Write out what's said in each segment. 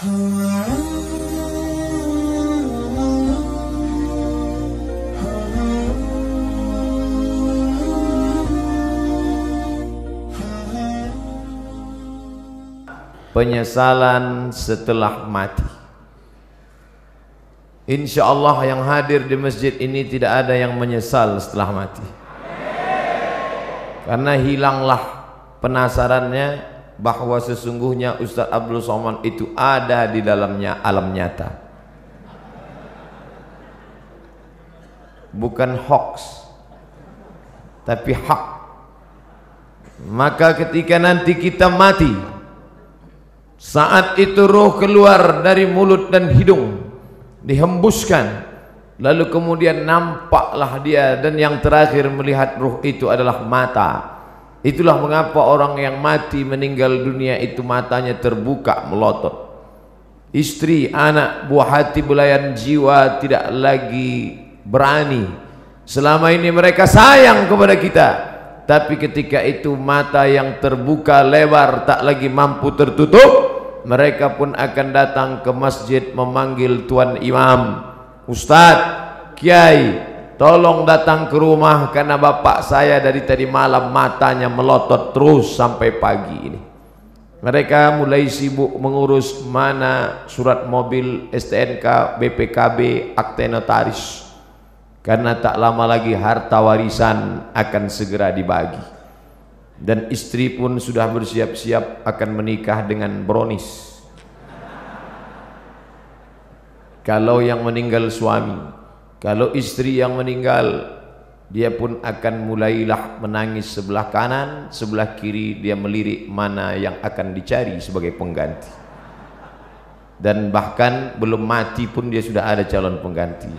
penyesalan setelah mati. Insya Allah yang hadir di masjid ini tidak ada yang menyesal setelah mati. Karena hilanglah penasarannya bahwa sesungguhnya Ustaz Abdul Somad itu ada di dalamnya alam nyata. Bukan hoax, tapi hak. Maka ketika nanti kita mati, saat itu roh keluar dari mulut dan hidung Dihembuskan Lalu kemudian nampaklah dia Dan yang terakhir melihat roh itu adalah mata Itulah mengapa orang yang mati meninggal dunia itu matanya terbuka melotot. Istri, anak, buah hati, belayan jiwa tidak lagi berani. Selama ini mereka sayang kepada kita. Tapi ketika itu mata yang terbuka lebar tak lagi mampu tertutup mereka pun akan datang ke masjid memanggil tuan imam Ustaz, Kiai tolong datang ke rumah karena bapak saya dari tadi malam matanya melotot terus sampai pagi ini. Mereka mulai sibuk mengurus mana surat mobil STNK, BPKB, akte notaris. Karena tak lama lagi harta warisan akan segera dibagi. Dan istri pun sudah bersiap-siap akan menikah dengan bronis. Kalau yang meninggal suami kalau istri yang meninggal dia pun akan mulailah menangis sebelah kanan sebelah kiri dia melirik mana yang akan dicari sebagai pengganti. Dan bahkan belum mati pun dia sudah ada calon pengganti.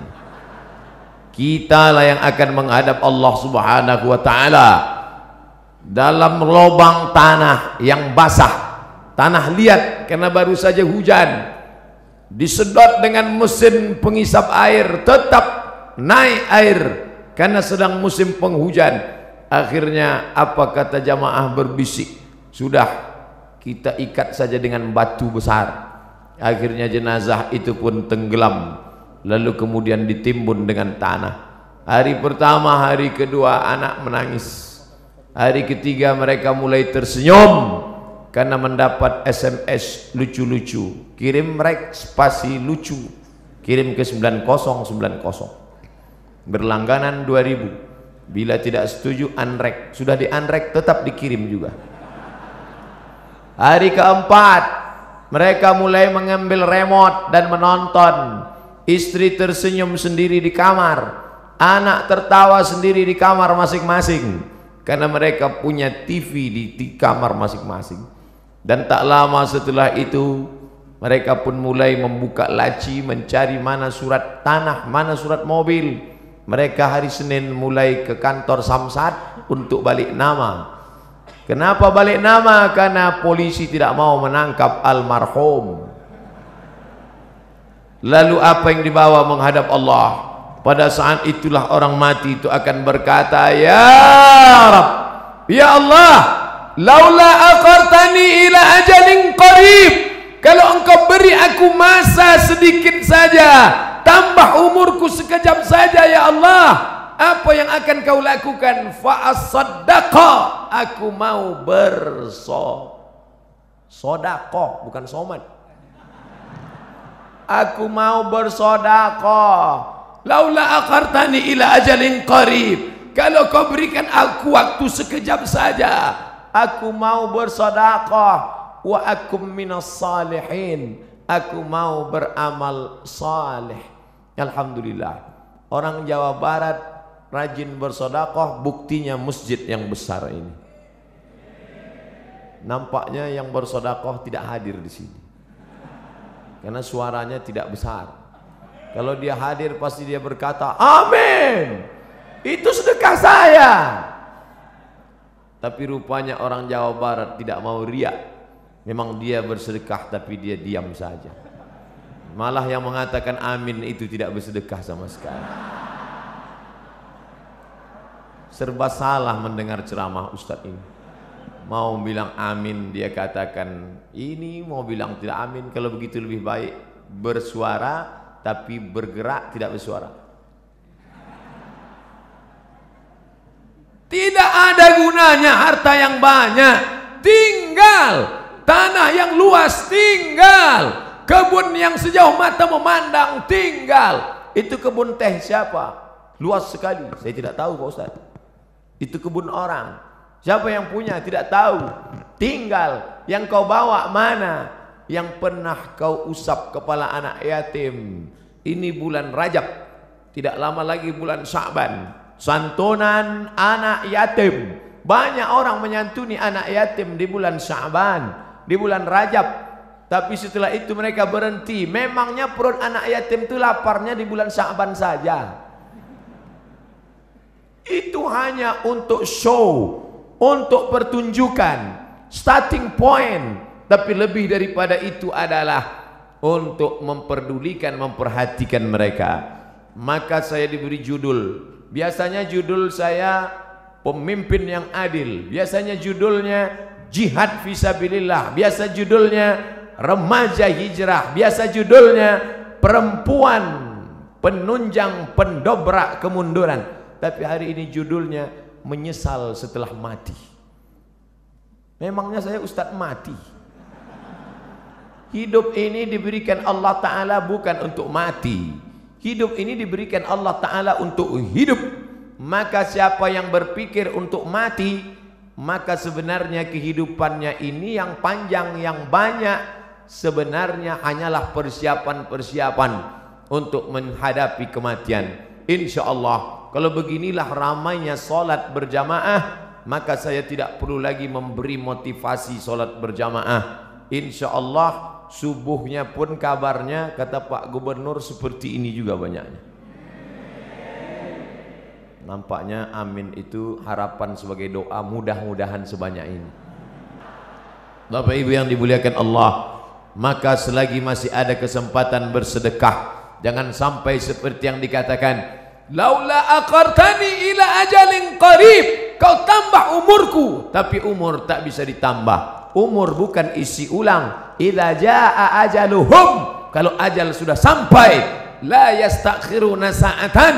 Kita lah yang akan menghadap Allah subhanahu wa ta'ala dalam lubang tanah yang basah tanah liat karena baru saja hujan disedot dengan mesin pengisap air tetap naik air karena sedang musim penghujan. Akhirnya apa kata jamaah berbisik? Sudah kita ikat saja dengan batu besar. Akhirnya jenazah itu pun tenggelam lalu kemudian ditimbun dengan tanah. Hari pertama hari kedua anak menangis. Hari ketiga mereka mulai tersenyum karena mendapat SMS lucu-lucu. Kirim rek spasi lucu. Kirim ke 9090. Berlangganan 2000. Bila tidak setuju unrek. Sudah di unrek tetap dikirim juga. Hari keempat mereka mulai mengambil remote dan menonton. Istri tersenyum sendiri di kamar. Anak tertawa sendiri di kamar masing-masing karena mereka punya TV di, di kamar masing-masing dan tak lama setelah itu mereka pun mulai membuka laci mencari mana surat tanah mana surat mobil. Mereka hari Senin mulai ke kantor Samsat untuk balik nama. Kenapa balik nama? Karena polisi tidak mau menangkap almarhum. Lalu apa yang dibawa menghadap Allah? Pada saat itulah orang mati itu akan berkata ya Rab ya Allah laula aqartani ila ajalin qarib. Kalau engkau beri aku masa sedikit saja tambah umurku sekejap saja ya Allah apa yang akan kau lakukan? Fa asaddaqa aku mau berso sodako bukan somat aku mau bersodako laula akartani ila ajalin qarib. Kalau kau berikan aku waktu sekejap saja aku mau bersedekah. Wa akum minas salihin. Aku mau beramal saleh alhamdulillah. Orang Jawa Barat rajin bersedekah buktinya masjid yang besar ini. Nampaknya yang bersedekah tidak hadir di sini. Karena suaranya tidak besar. Kalau dia hadir pasti dia berkata, Amin. Itu sedekah saya. Tapi rupanya orang Jawa Barat tidak mau riak. Memang dia bersedekah tapi dia diam saja. Malah yang mengatakan amin itu tidak bersedekah sama sekali. Serba salah mendengar ceramah Ustadz ini. mau bilang amin dia katakan ini mau bilang tidak amin kalau begitu lebih baik bersuara tapi bergerak tidak bersuara tidak ada gunanya harta yang banyak. Tinggal. Tanah yang luas tinggal. Kebun yang sejauh mata memandang tinggal. Itu kebun teh siapa? Luas sekali. Saya tidak tahu Pak Ustaz. Itu kebun orang. Siapa yang punya? Tidak tahu. Tinggal. Yang kau bawa mana? Yang pernah kau usap kepala anak yatim. Ini bulan Rajab. Tidak lama lagi bulan Sa'ban santunan anak yatim banyak orang menyantuni anak yatim di bulan Sa'ban di bulan Rajab tapi setelah itu mereka berhenti. Memangnya perut anak yatim itu laparnya di bulan Syaban saja. Itu hanya untuk show, untuk pertunjukan, starting point. Tapi lebih daripada itu adalah untuk memperdulikan, memperhatikan mereka. Maka saya diberi judul. Biasanya judul saya pemimpin yang adil. Biasanya judulnya jihad visabilillah. Biasa judulnya remaja hijrah. Biasa judulnya perempuan penunjang pendobrak kemunduran. Tapi hari ini judulnya menyesal setelah mati. Memangnya saya ustadz mati? Hidup ini diberikan Allah Ta'ala bukan untuk mati hidup ini diberikan Allah Ta'ala untuk hidup maka siapa yang berpikir untuk mati maka sebenarnya kehidupannya ini yang panjang yang banyak sebenarnya hanyalah persiapan-persiapan untuk menghadapi kematian. Insya Allah, kalau beginilah ramainya solat berjamaah, maka saya tidak perlu lagi memberi motivasi solat berjamaah. Insya Allah, subuhnya pun kabarnya kata Pak Gubernur seperti ini juga banyaknya. Nampaknya amin itu harapan sebagai doa mudah-mudahan sebanyak ini. Bapak Ibu yang dimuliakan Allah, maka selagi masih ada kesempatan bersedekah jangan sampai seperti yang dikatakan laula aqartani ila ajalin qarib kau tambah umurku. Tapi umur tak bisa ditambah. Umur bukan isi ulang. Idza jaa ajaluhum. Kalau ajal sudah sampai la yastakhiruna sa'atan.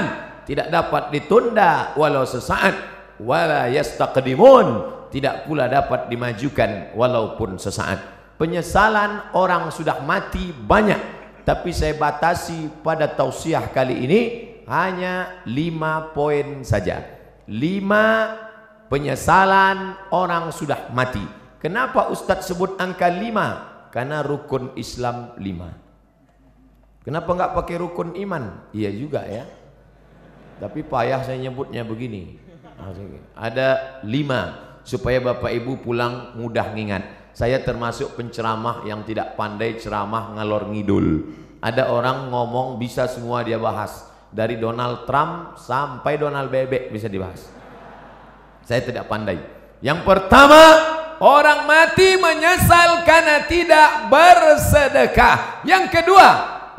Tidak dapat ditunda walau sesaat. Wala yastaqdimun. Tidak pula dapat dimajukan walaupun sesaat. Penyesalan orang sudah mati banyak. Tapi saya batasi pada tausiah kali ini hanya lima poin saja. Lima penyesalan orang sudah mati. Kenapa Ustadz sebut angka lima? Karena rukun Islam lima. Kenapa enggak pakai rukun iman? Iya juga ya. Tapi payah saya nyebutnya begini. Ada lima supaya bapak ibu pulang mudah ngingat. Saya termasuk penceramah yang tidak pandai ceramah ngalor ngidul. Ada orang ngomong bisa semua dia bahas. Dari Donald Trump sampai Donald Bebek bisa dibahas. Saya tidak pandai. Yang pertama, orang mati menyesal karena tidak bersedekah. Yang kedua,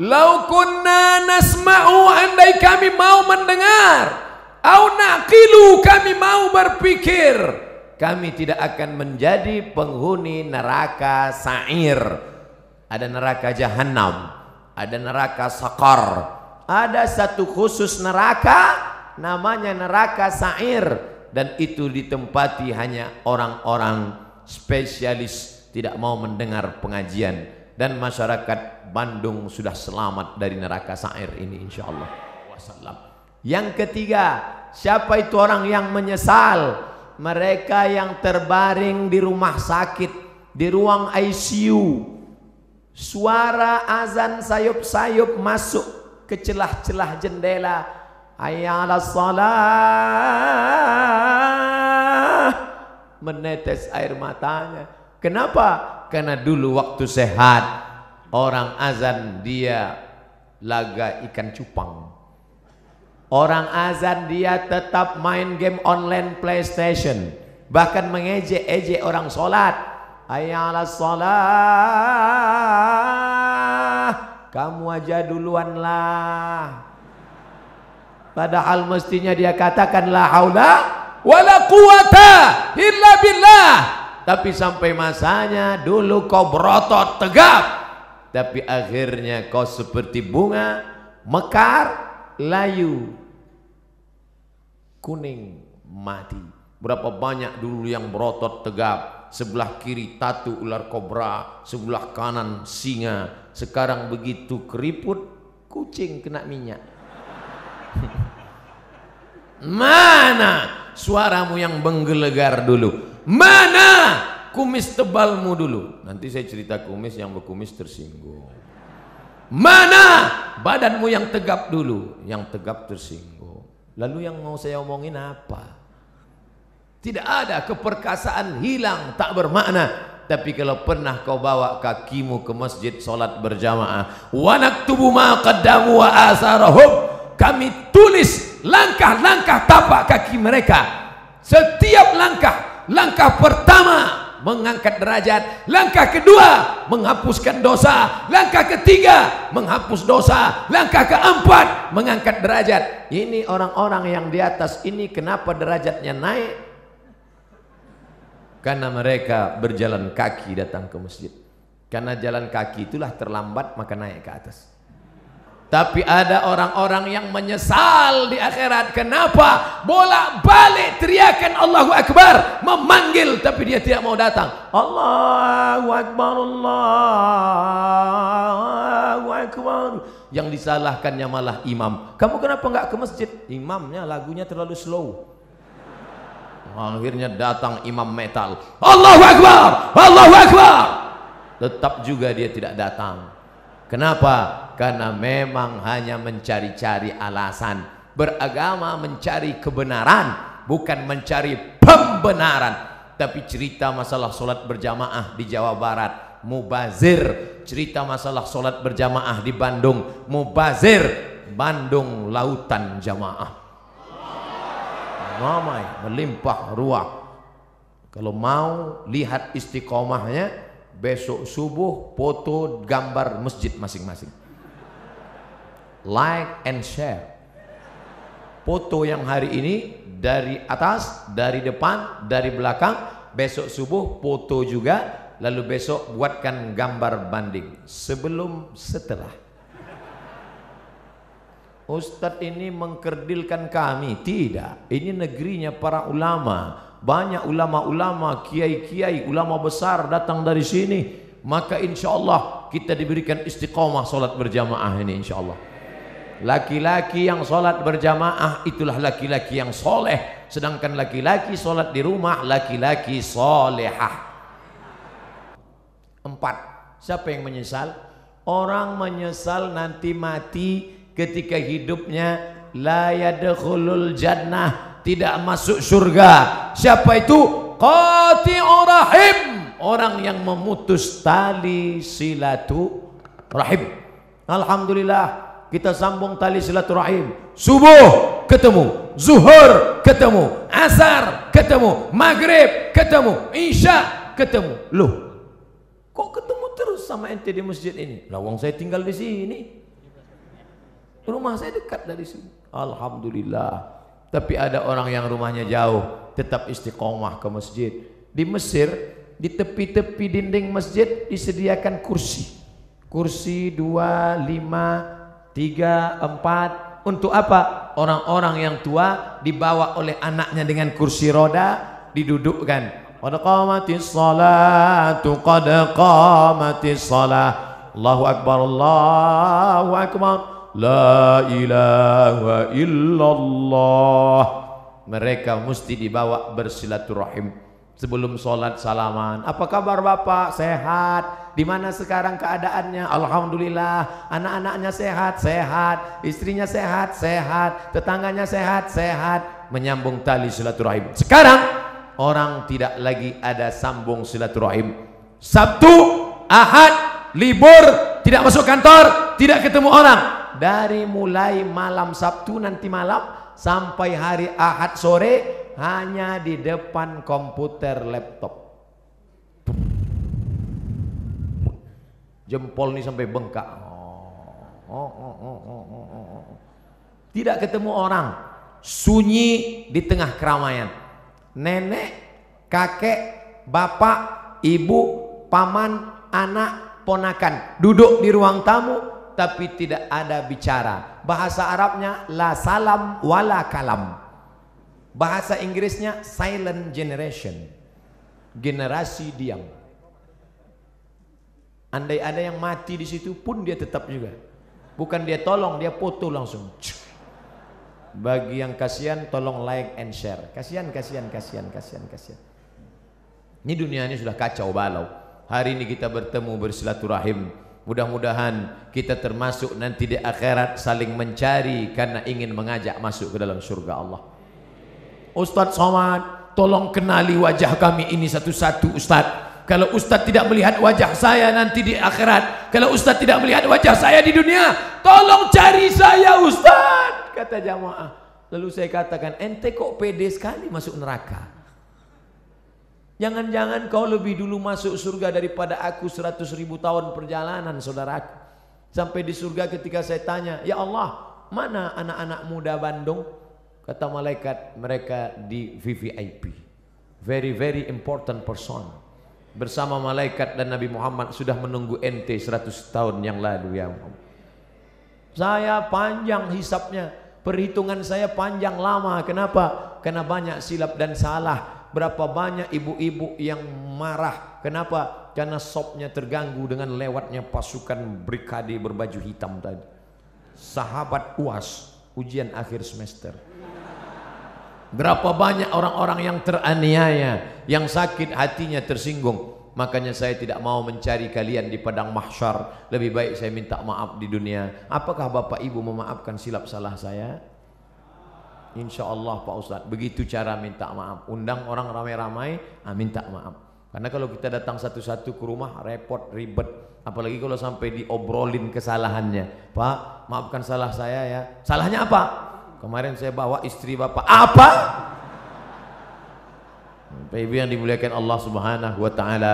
lau kunna nasma'u andai kami mau mendengar, au naqilu kami mau berpikir kami tidak akan menjadi penghuni neraka sa'ir ada neraka jahanam ada neraka sakar ada satu khusus neraka namanya neraka sa'ir dan itu ditempati hanya orang-orang spesialis tidak mau mendengar pengajian. Dan masyarakat Bandung sudah selamat dari neraka sa'ir ini insyaallah. Wasallam. Yang ketiga siapa itu orang yang menyesal? Mereka yang terbaring di rumah sakit di ruang ICU suara azan sayup-sayup masuk ke celah-celah jendela ayyala salah menetes air matanya kenapa karena dulu waktu sehat orang azan dia laga ikan cupang Orang azan dia tetap main game online PlayStation. Bahkan mengejek-ejek orang solat. Ayalah salat. Kamu aja duluan lah. Padahal mestinya dia katakan la haula wala quwata illa billah. Tapi sampai masanya dulu kau berotot tegap. Tapi akhirnya kau seperti bunga mekar layu kuning mati. Berapa banyak dulu yang berotot tegap, sebelah kiri tatu ular kobra, sebelah kanan singa. Sekarang begitu keriput, kucing kena minyak. Mana suaramu yang menggelegar dulu? Mana kumis tebalmu dulu? Nanti saya cerita kumis yang berkumis tersinggung. Mana badanmu yang tegap dulu? Yang tegap tersinggung. Lalu yang mau saya omongin apa? Tidak ada keperkasaan hilang tak bermakna. Tapi kalau pernah kau bawa kakimu ke masjid solat berjamaah, wanak tubuh ma wa asarahum, kami tulis langkah-langkah tapak kaki mereka. Setiap langkah, langkah pertama mengangkat derajat. Langkah kedua menghapuskan dosa. Langkah ketiga menghapus dosa. Langkah keempat mengangkat derajat. Ini orang-orang yang di atas ini kenapa derajatnya naik? Karena mereka berjalan kaki datang ke masjid. Karena jalan kaki itulah terlambat maka naik ke atas. Tapi ada orang-orang yang menyesal di akhirat. Kenapa? Bolak balik teriakan Allahu Akbar. Memanggil tapi dia tidak mau datang. Allahu Akbar, Allahu Akbar. Yang disalahkannya malah imam. Kamu kenapa enggak ke masjid? Imamnya lagunya terlalu slow. Akhirnya datang imam metal. Allahu Akbar, Allahu Akbar. Tetap juga dia tidak datang. Kenapa? Karena memang hanya mencari-cari alasan. Beragama mencari kebenaran, bukan mencari pembenaran. Tapi cerita masalah solat berjamaah di Jawa Barat, mubazir. Cerita masalah solat berjamaah di Bandung, mubazir. Bandung lautan jamaah. Mamai melimpah ruah. Kalau mau lihat istiqomahnya, besok subuh foto gambar masjid masing-masing. Like and share. Foto yang hari ini dari atas dari depan dari belakang. Besok subuh foto juga. Lalu besok buatkan gambar banding. Sebelum setelah. Ustadz ini mengkerdilkan kami. Tidak. Ini negerinya para ulama banyak ulama-ulama, kiai-kiai, ulama besar datang dari sini. Maka insya Allah kita diberikan istiqomah solat berjamaah ini insya Allah. Laki-laki yang solat berjamaah itulah laki-laki yang soleh. Sedangkan laki-laki solat di rumah laki-laki solehah. Empat. Siapa yang menyesal? Orang menyesal nanti mati ketika hidupnya la yadkhulul jannah tidak masuk surga. Siapa itu? Qati'ur rahim. Orang yang memutus tali silatu rahim. Alhamdulillah kita sambung tali silaturahim. Subuh ketemu, zuhur ketemu, asar ketemu, maghrib ketemu, isya ketemu. Loh, kok ketemu terus sama ente di masjid ini? Lawang saya tinggal di sini. Rumah saya dekat dari sini. Alhamdulillah. Tapi ada orang yang rumahnya jauh, tetap istiqomah ke masjid. Di Mesir, di tepi-tepi dinding masjid disediakan kursi. Kursi dua, lima, tiga, empat. Untuk apa? Orang-orang yang tua dibawa oleh anaknya dengan kursi roda, didudukkan. Qad qamatis salatu, qad qamatis salah. Allahu Akbar, Allahu Akbar. La ilaha illallah. Mereka mesti dibawa bersilaturahim. Sebelum sholat salaman. Apa kabar bapak? Sehat? Di mana sekarang keadaannya? Alhamdulillah. Anak-anaknya sehat? Sehat. Istrinya sehat? Sehat. Tetangganya sehat? Sehat. Menyambung tali silaturahim. Sekarang Orang tidak lagi ada sambung silaturahim. Sabtu Ahad Libur Tidak masuk kantor Tidak ketemu orang dari mulai malam Sabtu nanti malam sampai hari Ahad sore hanya di depan komputer laptop. Jempol ini sampai bengkak. Oh, oh, oh, Tidak ketemu orang, sunyi di tengah keramaian. Nenek, kakek, bapak, ibu, paman, anak, ponakan duduk di ruang tamu tapi tidak ada bicara. Bahasa Arabnya la salam wala kalam. Bahasa Inggrisnya silent generation. Generasi diam. Andai ada yang mati di situ pun dia tetap juga. Bukan dia tolong, dia foto langsung. Bagi yang kasihan tolong like and share. Kasihan, kasihan, kasihan, kasihan, kasihan. Ini dunia ini sudah kacau balau. Hari ini kita bertemu bersilaturahim. Mudah-mudahan kita termasuk nanti di akhirat saling mencari karena ingin mengajak masuk ke dalam surga Allah. Ustadz Somad, tolong kenali wajah kami ini satu-satu Ustadz. Kalau Ustadz tidak melihat wajah saya nanti di akhirat, kalau Ustadz tidak melihat wajah saya di dunia, tolong cari saya Ustadz kata jamaah. Lalu saya katakan, ente kok pede sekali masuk neraka? Jangan-jangan kau lebih dulu masuk surga daripada aku seratus ribu tahun perjalanan saudaraku. Sampai di surga ketika saya tanya, Ya Allah, mana anak-anak muda Bandung? Kata malaikat, mereka di VVIP. Very, very important person. Bersama malaikat dan Nabi Muhammad sudah menunggu ente seratus tahun yang lalu ya Muhammad. Saya panjang hisapnya Perhitungan saya panjang lama. Kenapa? Karena banyak silap dan salah. Berapa banyak ibu-ibu yang marah. Kenapa? Karena sopnya terganggu dengan lewatnya pasukan brigade berbaju hitam tadi. Sahabat UAS, ujian akhir semester. Berapa banyak orang-orang yang teraniaya, yang sakit hatinya tersinggung. Makanya saya tidak mau mencari kalian di padang mahsyar. Lebih baik saya minta maaf di dunia. Apakah Bapak Ibu memaafkan silap salah saya? Insya Allah Pak Ustadz. Begitu cara minta maaf. Undang orang ramai-ramai, ah, minta maaf. Karena kalau kita datang satu-satu ke rumah repot, ribet. Apalagi kalau sampai diobrolin kesalahannya. Pak, maafkan salah saya ya. Salahnya apa? Kemarin saya bawa istri Bapak. Apa? Bapak Ibu yang dimuliakan Allah Subhanahu wa taala,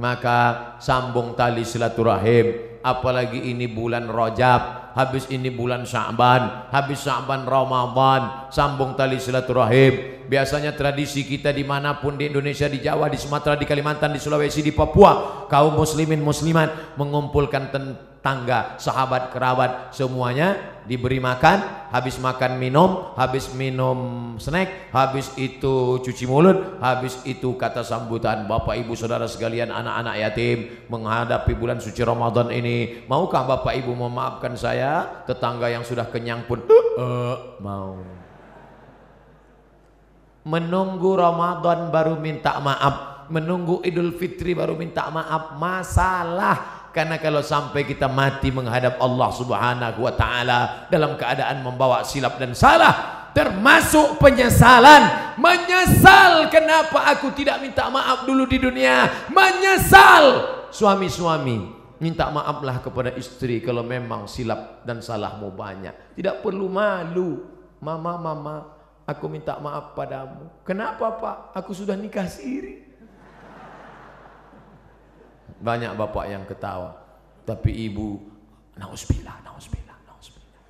maka sambung tali silaturahim, apalagi ini bulan Rajab, habis ini bulan Sya'ban, habis Sya'ban Ramadan, sambung tali silaturahim. Biasanya tradisi kita di mana pun di Indonesia, di Jawa, di Sumatera, di Kalimantan, di Sulawesi, di Papua, kaum muslimin muslimat mengumpulkan tangga, sahabat, kerabat, semuanya diberi makan, habis makan minum, habis minum snack, habis itu cuci mulut, habis itu kata sambutan Bapak Ibu Saudara sekalian anak-anak yatim menghadapi bulan suci Ramadan ini. Maukah Bapak Ibu memaafkan saya? Tetangga yang sudah kenyang pun uh, mau. Menunggu Ramadan baru minta maaf, menunggu Idul Fitri baru minta maaf, masalah. Karena kalau sampai kita mati menghadap Allah Subhanahu wa taala dalam keadaan membawa silap dan salah termasuk penyesalan. Menyesal kenapa aku tidak minta maaf dulu di dunia? Menyesal. Suami-suami minta maaflah kepada istri kalau memang silap dan salahmu banyak tidak perlu malu mama mama aku minta maaf padamu kenapa pak aku sudah nikah siri banyak bapak yang ketawa. Tapi ibu, nauzubillah, nauzubillah, nauzubillah.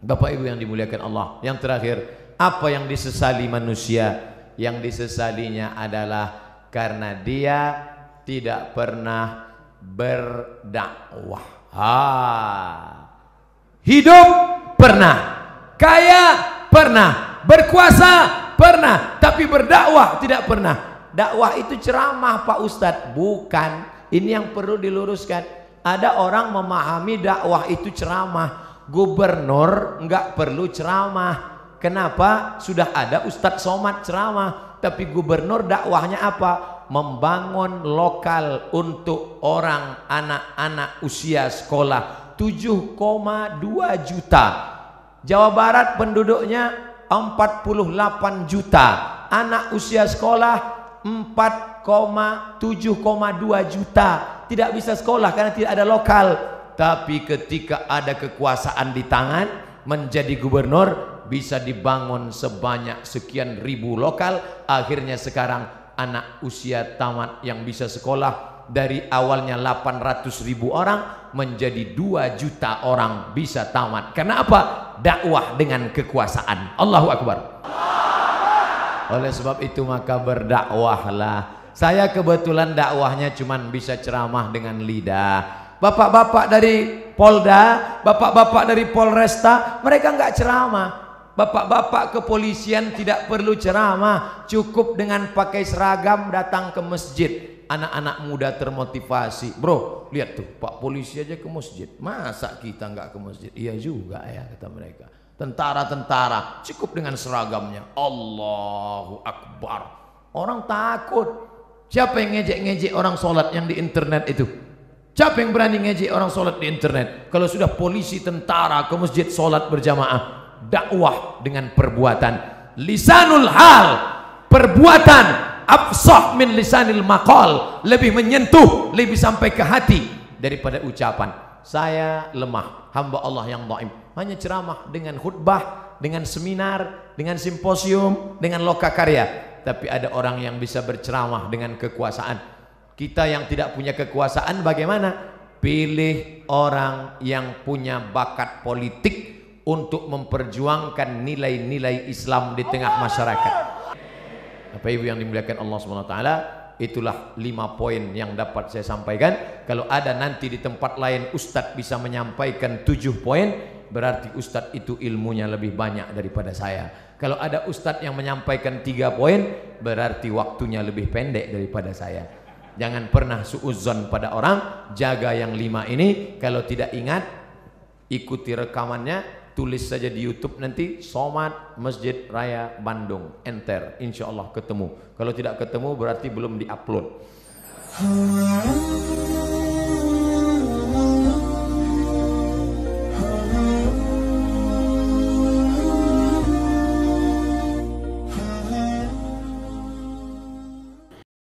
Bapak ibu yang dimuliakan Allah. Yang terakhir, apa yang disesali manusia? Yang disesalinya adalah karena dia tidak pernah berdakwah. Ha. Hidup pernah, kaya pernah, berkuasa pernah, tapi berdakwah tidak pernah. Dakwah itu ceramah Pak Ustadz, bukan ini yang perlu diluruskan. Ada orang memahami dakwah itu ceramah. Gubernur nggak perlu ceramah. Kenapa? Sudah ada Ustadz Somad ceramah. Tapi gubernur dakwahnya apa? Membangun lokal untuk orang anak-anak usia sekolah 7,2 juta. Jawa Barat penduduknya 48 juta. Anak usia sekolah 4,7,2 juta tidak bisa sekolah karena tidak ada lokal tapi ketika ada kekuasaan di tangan menjadi gubernur bisa dibangun sebanyak sekian ribu lokal akhirnya sekarang anak usia tamat yang bisa sekolah dari awalnya 800 ribu orang menjadi 2 juta orang bisa tamat karena apa? dakwah dengan kekuasaan Allahu Akbar oleh sebab itu maka berdakwahlah Saya kebetulan dakwahnya cuman bisa ceramah dengan lidah. Bapak-bapak dari Polda, bapak-bapak dari Polresta, mereka nggak ceramah. Bapak-bapak kepolisian tidak perlu ceramah, cukup dengan pakai seragam datang ke masjid. Anak-anak muda termotivasi. Bro, lihat tuh, Pak polisi aja ke masjid. Masa kita nggak ke masjid? Iya juga ya, kata mereka. Tentara-tentara, cukup dengan seragamnya. Allahu Akbar. Orang takut. Siapa yang ngejek-ngejek orang sholat yang di internet itu? Siapa yang berani ngejek orang sholat di internet? Kalau sudah polisi tentara ke masjid sholat berjamaah, dakwah dengan perbuatan. Lisanul hal, perbuatan afsah min lisanil maqal, lebih menyentuh, lebih sampai ke hati daripada ucapan. Saya lemah, hamba Allah yang dhaif. Hanya ceramah dengan khutbah, dengan seminar, dengan simposium, dengan loka karya. Tapi ada orang yang bisa berceramah dengan kekuasaan kita yang tidak punya kekuasaan bagaimana? Pilih orang yang punya bakat politik untuk memperjuangkan nilai-nilai Islam di tengah masyarakat. Apa ibu yang dimuliakan Allah SWT Itulah lima poin yang dapat saya sampaikan Kalau ada nanti di tempat lain Ustadz bisa menyampaikan tujuh poin Berarti Ustadz itu ilmunya lebih banyak daripada saya Kalau ada Ustadz yang menyampaikan tiga poin Berarti waktunya lebih pendek daripada saya Jangan pernah suuzon pada orang. Jaga yang lima ini. Kalau tidak ingat, ikuti rekamannya. Tulis saja di YouTube nanti. Somat Masjid Raya Bandung. Enter. Insya Allah ketemu. Kalau tidak ketemu berarti belum diupload.